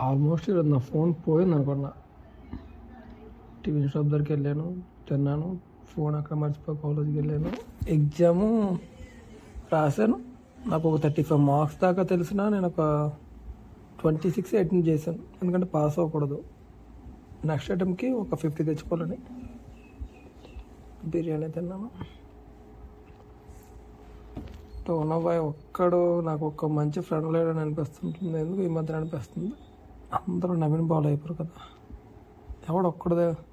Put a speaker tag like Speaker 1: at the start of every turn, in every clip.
Speaker 1: Almost ఈరోజు నా phone పోయింది అనుకున్నా టీవీ షాప్ దగ్గరికి వెళ్ళాను తిన్నాను ఫోన్ అక్కడ మర్చిపోయి కాలేజ్కి వెళ్ళాను. ఎగ్జాము రాశాను. నాకు ఒక థర్టీ ఫైవ్ మార్క్స్ దాకా తెలిసిన నేను ఒక ట్వంటీ సిక్స్ అటెండ్ చేశాను. ఎందుకంటే పాస్ అవ్వకూడదు. నెక్స్ట్ అటెంప్ట్కి ఒక ఫిఫ్టీ తెచ్చుకోవాలని బిర్యానీ తిన్నాను. టోనబాయ్ ఒక్కడు నాకు ఒక మంచి ఫ్రెండ్ లేడని అనిపిస్తుంటుంది. ఎందుకు ఈ మధ్య అనిపిస్తుంది? అందరూ నవీన్ బాల్ అయిపోరు కదా. ఎవడొక్కడదే? ఒక్కడే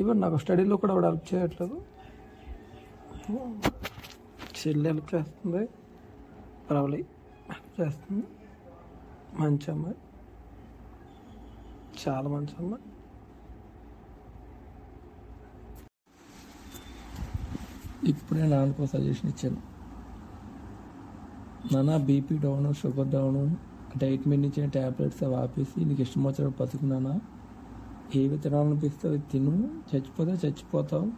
Speaker 1: ఈవెన్ నాకు స్టడీలో కూడా ఎవడు హెల్ప్ చేయట్లేదు. చెల్లి హెల్ప్ చేస్తుంది. ప్రవళి హెల్ప్ చేస్తుంది. మంచి అమ్మాయి. చాలా మంచి అమ్మాయి. ఇప్పుడే నాన్నకు సజెషన్ ఇచ్చాను. నాన్న BP down sugar down diet మీద ఇచ్చిన ట్యాబ్లెట్స్ అవి ఆపేసి నీకు ఇష్టం వచ్చినప్పుడు బతుకున్నానా? ఏవి తినాలనిపిస్తే అవి తిను. చచ్చిపోతే చచ్చిపోతావు.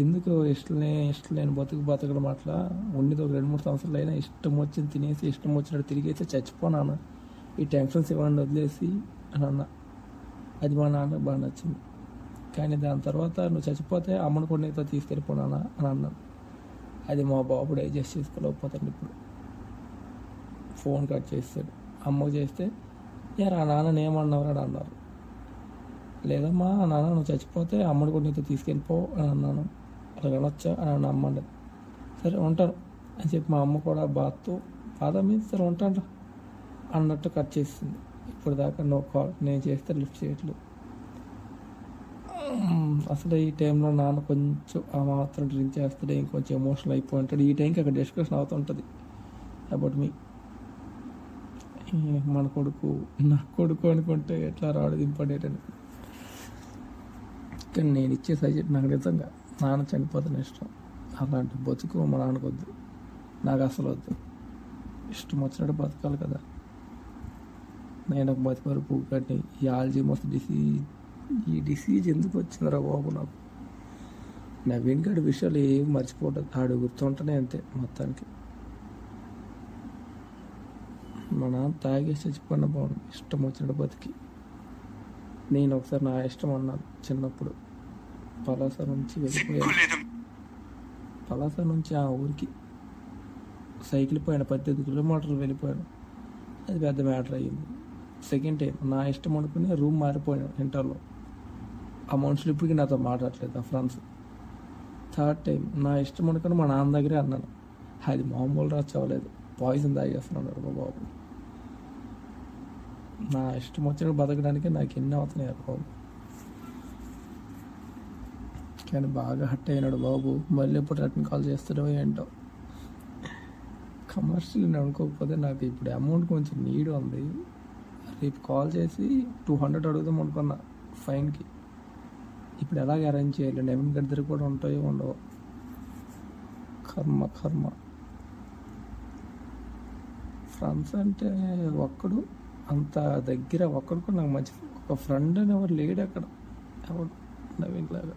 Speaker 1: ఎందుకు ఇష్టం ఇష్టం లేని బతుకు బతకడం అట్లా? ఉండేది ఒక రెండు మూడు సంవత్సరాలు అయినా ఇష్టం వచ్చింది తినేసి ఇష్టం వచ్చినట్టు తిరిగేస్తే చచ్చిపోనాను ఈ టెన్షన్స్ ఇవ్వండి వదిలేసి అని అన్న. అది మా నాన్న బాగా నచ్చింది. కానీ దాని తర్వాత నువ్వు చచ్చిపోతే అమ్మను కూడా నీతో తీసుకెళ్ళిపోనానా అని అన్నాను. అది మా బాబు డైజెస్ట్ చేసుకోలేకపోతాడు ఇప్పుడు. ఫోన్ కట్ చేస్తాడు. అమ్మ చేస్తే యారా నాన్న ఏమన్నావు అని అన్నారు. లేదమ్మా నాన్న నువ్వు చచ్చిపోతే అమ్మని కూడా నీతో తీసుకెళ్ళిపో అని అన్నాను. అలా వెళ్ళొచ్చా అని అన్న అమ్మ సరే ఉంటాను అని చెప్పి మా అమ్మ కూడా బాధతో బాధ మీద సరే ఉంటాను అన్నట్టు కట్ చేసింది. ఇప్పుడు దాకా నో కాల్ నేను చేస్తే లిఫ్ట్ చేయట్లేదు. అసలు ఈ టైంలో నాన్న కొంచెం ఆ మాత్రం డ్రింక్ చేస్తాడు ఇంకొంచెం ఎమోషనల్ అయిపోయి ఉంటాడు. ఈ టైంకి అక్కడ డిస్కషన్ అవుతుంటుంది. About me. మన కొడుకు నా కొడుకు అనుకుంటే ఎట్లా రాడు ఇంపార్టెంట్ అని కానీ నేను ఇచ్చే సజెస్ట్ నాకు నిజంగా నాన్న చనిపోతాను ఇష్టం. అలాంటి బతుకు మా నాన్నకు వద్దు. నాకు అసలు వద్దు. ఇష్టం వచ్చినట్టు బతకాలి కదా. నేను ఒక బతిపరు పువ్వు ఈ ఆల్జీమోస్ డిసీజ్ ఈ డిసీజ్ ఎందుకు వచ్చిందిరా బాబు నాకు? నా వెనుకటి విషయాలు ఏం మర్చిపోవట్లేదు ఆడు గుర్తుంటేనే అంతే మొత్తానికి. మా నాన్న తాగేసి చచ్చిపోయిన బాగుంది ఇష్టం వచ్చినట్టు బతికి. నేను ఒకసారి నా ఇష్టం అన్నాను చిన్నప్పుడు. పలాస నుంచి వెళ్ళిపోయాను. పలాస నుంచి ఆ ఊరికి సైకిల్ పోయాను పద్దెనిమిది కిలోమీటర్లు వెళ్ళిపోయాను. అది పెద్ద మ్యాటర్ అయ్యింది. సెకండ్ టైం నా ఇష్టం అనుకుని రూమ్ మారిపోయాను ఇంటర్లో. ఆ మనుషులు ఇప్పటికీ నాతో మాట్లాడలేదు ఆ ఫ్రెండ్స్. థర్డ్ టైం నా ఇష్టం అనుకుని మా నాన్న దగ్గరే అన్నాను. అది మామూలు రాచి పాయిజన్ తాగేస్తున్నాడు మా బాబు. నా ఇష్టం వచ్చినట్టు బతకడానికి నాకు ఎన్ని అవుతున్నాయి బాబు. కానీ బాగా హట్ అయినాడు బాబు. మళ్ళీ ఎప్పుడు రిటర్న్ కాల్ చేస్తాడో ఏంటో. కమర్షియల్ నేను అనుకోకపోతే నాకు ఇప్పుడు అమౌంట్ కొంచెం నీడ్ ఉంది. రేపు కాల్ చేసి టూ హండ్రెడ్ అడుగుదాం అనుకున్నా ఫైన్కి ఇప్పుడు ఎలాగ అరేంజ్ చేయాలి? నవీన్ గడి దగ్గర కూడా ఉంటాయో ఉండవు? కర్మ కర్మ. ఫ్రెండ్స్ అంటే ఒక్కడు. అంత దగ్గర ఒకరికి కూడా నాకు మంచి ఒక ఫ్రెండ్ అని ఎవరు లేడు అక్కడ. ఎవరు నవీన్ లాగా.